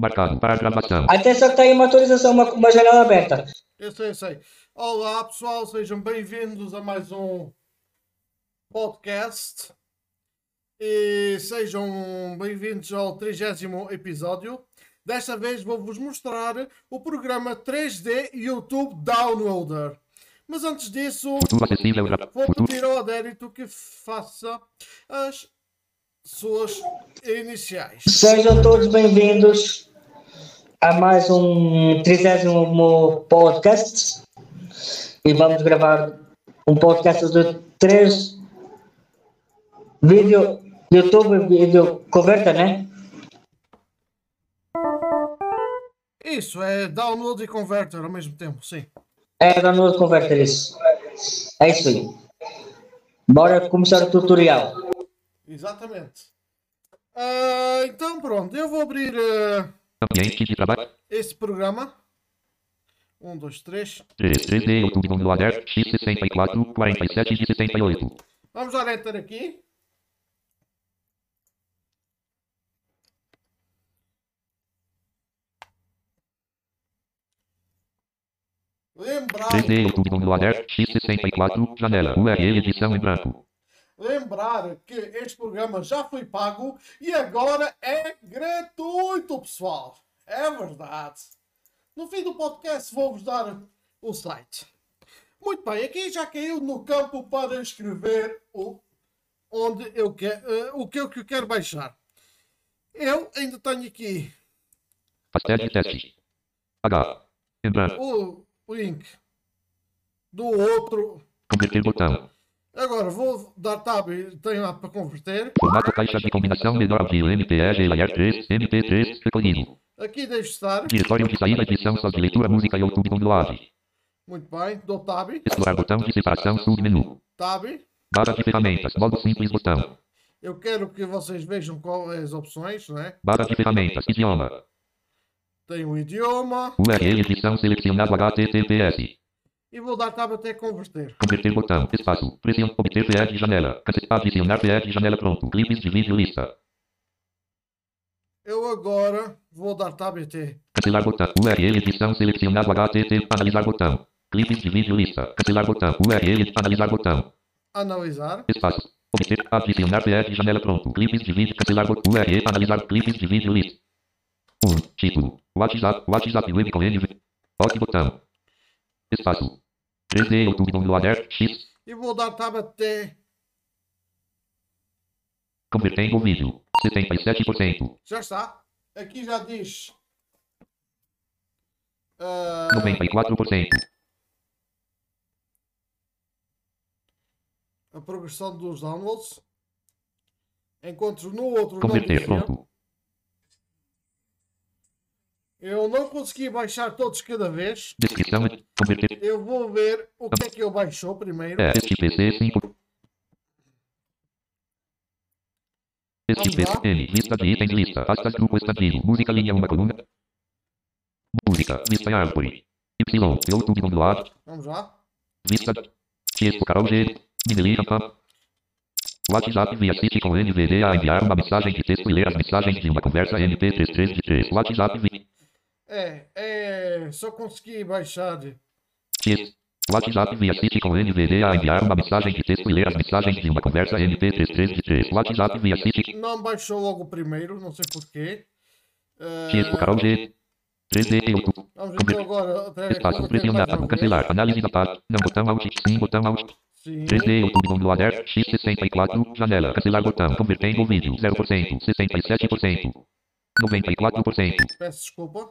Marcado para gravação. Atenção que tem uma atualização, uma, uma janela aberta. Eu sei, eu sei. Olá pessoal, sejam bem-vindos a mais um podcast. E sejam bem-vindos ao 30 episódio. Desta vez vou-vos mostrar o programa 3D YouTube Downloader. Mas antes disso, gra- vou pedir ao Adérito que faça as suas iniciais. Sejam todos bem-vindos a mais um 30 podcast. E vamos gravar um podcast de três vídeo YouTube vídeo converta, né? Isso, é download e converter ao mesmo tempo, sim. É download converter isso. É isso aí. Bora começar o tutorial. Exatamente. Ah, então pronto, eu vou abrir ah, Ambiente de trabalho. esse programa. Um, dois, três. 3, 3D, YouTube downloader, X64, 47 de 68. Vamos dar enter aqui. Lembrar, 3D, YouTube downloader, X64, janela, URL edição em branco. Lembrar que este programa já foi pago e agora é gratuito, pessoal. É verdade. No fim do podcast vou-vos dar o site. Muito bem, aqui já caiu no campo para escrever o, onde eu quero, eh, o que eu que eu quero baixar. Eu ainda tenho aqui Pastel de teste. H. O, o link do outro. Converter botão. Agora vou dar tab, tenho lá para converter. Formato caixa de combinação menor audio MPEG Layer 3, MP3, recolhido. Aqui deixo estar. Diretório de saída edição só de leitura música YouTube download. Muito bem, dou tab, Explorar botão de separação submenu. tab. Barra de ferramentas, modo simples botão. Eu quero que vocês vejam quais as opções, né? Barra de ferramentas, idioma. Tem o idioma URL edição selecionado HTTPS. E vou dar tab até converter. Converter botão, espaço, pressione, obter PE de janela, adicionar PE de janela pronto, clipes de vídeo lista. Eu agora vou dar tab até. Cancelar botão, URL edição selecionado HTTP, analisar botão. Clipes de vídeo lista, cancelar botão, URL, analisar botão. Analisar. Espaço, obter, adicionar PE de janela pronto, clipes de vídeo, cancelar botão, URL, analisar clipes de vídeo lista. 1, título, WhatsApp, WhatsApp web com NV. OK botão. Espaço. 3D YouTube downloader, X, E vou dar tab até. convertendo o vídeo. 77%. Já está. Aqui já diz. ah, 94%. a progressão dos downloads. Enquanto no outro Converter, pronto. Eu não consegui baixar todos cada vez. Descrição, Eu vou ver o que é que eu baixou primeiro. é, este PC 5. Este Vamos lá. PC, N, lista de itens, lista, pastas, grupo expandido, música, linha, uma coluna. Música, lista, árvore. Y, YouTube download, Vamos lá. vista, texto, Carol G, Minelli, Pam. WhatsApp via City com NVD a enviar uma mensagem de texto e ler as mensagens de uma conversa MP33 de 3. WhatsApp via É, é. Só consegui baixar. texto. WhatsApp via City com NVD a enviar uma mensagem de texto e ler as mensagens de uma conversa MP33 de 3. WhatsApp via City Não baixou logo primeiro, não sei porquê. Ah, Texto Carol G. 3D YouTube. vamos agora. Espaço converter pressionado. Cancelar. Análise da página. Não botão alt. Sim botão alt. Sim. 3D YouTube downloader. X64. Janela. Cancelar botão. Convertendo o vídeo. 0%. 67%. 94%. Peço desculpa.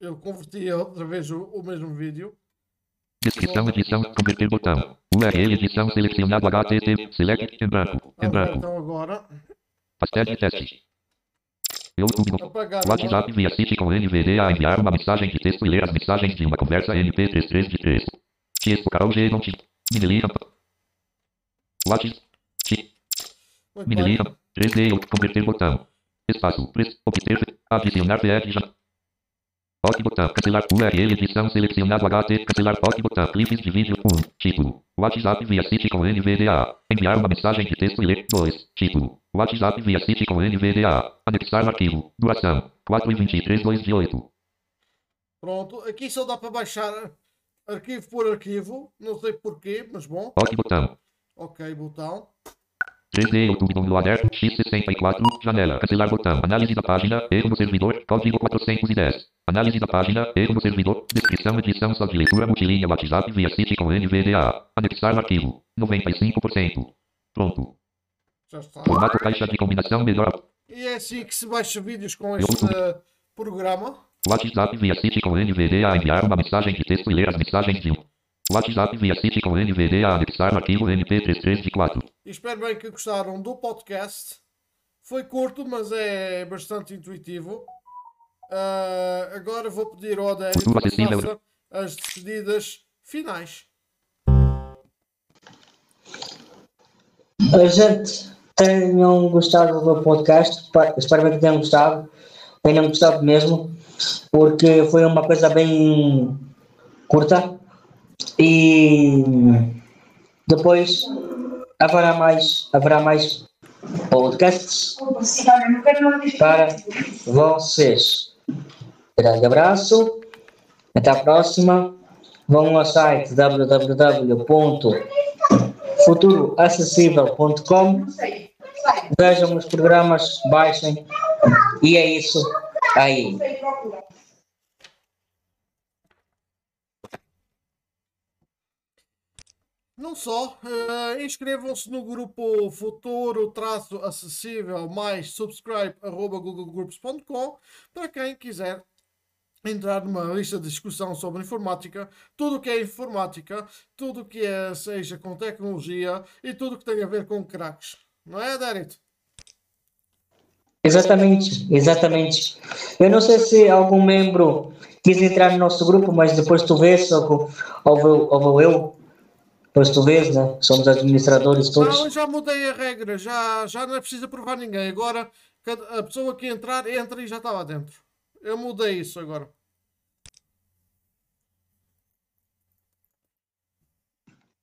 Eu converti outra vez o, o mesmo vídeo. Descrição edição. Converter botão. URL edição selecionado HTTP. Select em branco. Em Vamos ver branco. então agora. Pastel de teste. YouTube. do- Apagar WhatsApp via City com NVD a enviar uma mensagem de texto e ler as mensagens de uma conversa MP33 de 3. Texto Carol G. Não te. Minelli. WhatsApp. Bem. 3D. Converter botão. Espaço. Press. Obter. Adicionar PF. já- OK botão. Cancelar URL edição selecionado HT. Cancelar OK botão. Clipes de vídeo 1. Título. WhatsApp via City com NVDA. Enviar uma mensagem de texto e ler. 2. Título. WhatsApp via City com NVDA. Anexar arquivo. Duração. 4 e 23 2 de 8. Pronto, aqui só dá para baixar arquivo por arquivo, não sei porquê, mas bom. OK botão. Ok, botão. 3D YouTube downloader. X64. Janela. Cancelar botão. Análise da página. Erro no servidor. Código 410. Análise da página. Erro no servidor. Descrição edição só de leitura multilinha WhatsApp via City com NVDA. Anexar arquivo. 95%. Pronto. Já está. Formato caixa de combinação melhor. E é assim que se baixa vídeos com este programa. WhatsApp via City com NVDA. Enviar uma mensagem de texto e ler as mensagens de um. WhatsApp via City com NVDA. Anexar arquivo MP33 de 4. E espero bem que gostaram do podcast. Foi curto, mas é bastante intuitivo. Ah, agora vou pedir ao Adélio que as despedidas finais. A gente tenham gostado do podcast, espero bem que tenham gostado, tenham gostado mesmo, porque foi uma coisa bem curta e depois haverá mais, haverá mais podcasts para vocês. Grande abraço, até a próxima. Vão ao site www.futuroacessível.com Vejam os programas, baixem e é isso aí. Não só, eh, inscrevam-se no grupo futuro traço acessível mais subscribe arroba googlegroups.com para quem quiser entrar numa lista de discussão sobre informática, tudo o que é informática, tudo o que é, seja com tecnologia e tudo o que tem a ver com craques. Não é, Derito? Exatamente, exatamente. Eu não sei se algum membro quis entrar no nosso grupo, mas depois tu vês, ou, ou, ou eu, depois tu vês, né? Somos administradores Não, eu todos. já mudei a regra, já, já não é preciso aprovar ninguém. Agora, a pessoa que entrar, entra e já está lá dentro. Eu mudei isso agora.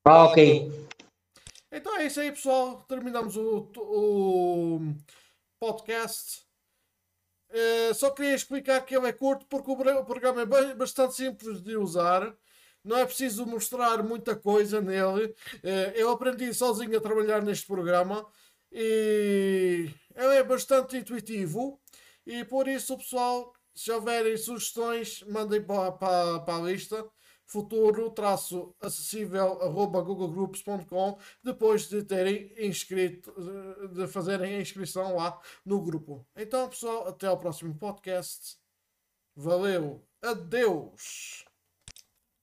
Ah, ok. Então é isso aí, pessoal. Terminamos o, o podcast. Eh, só queria explicar que ele é curto porque o pro- o programa é bastante simples de usar. Não é preciso mostrar muita coisa nele. Eh, eu aprendi sozinho a trabalhar neste programa e ele é bastante intuitivo. E por isso, pessoal, se houverem sugestões, mandem para, para, para a lista futuro-acessível.googlegroups.com depois de terem inscrito, eh, de fazerem a inscrição lá no grupo. Então, pessoal, até ao próximo podcast. Valeu, adeus!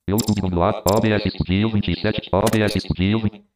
YouTube download. OBS Studio 27. OBS Studio 20.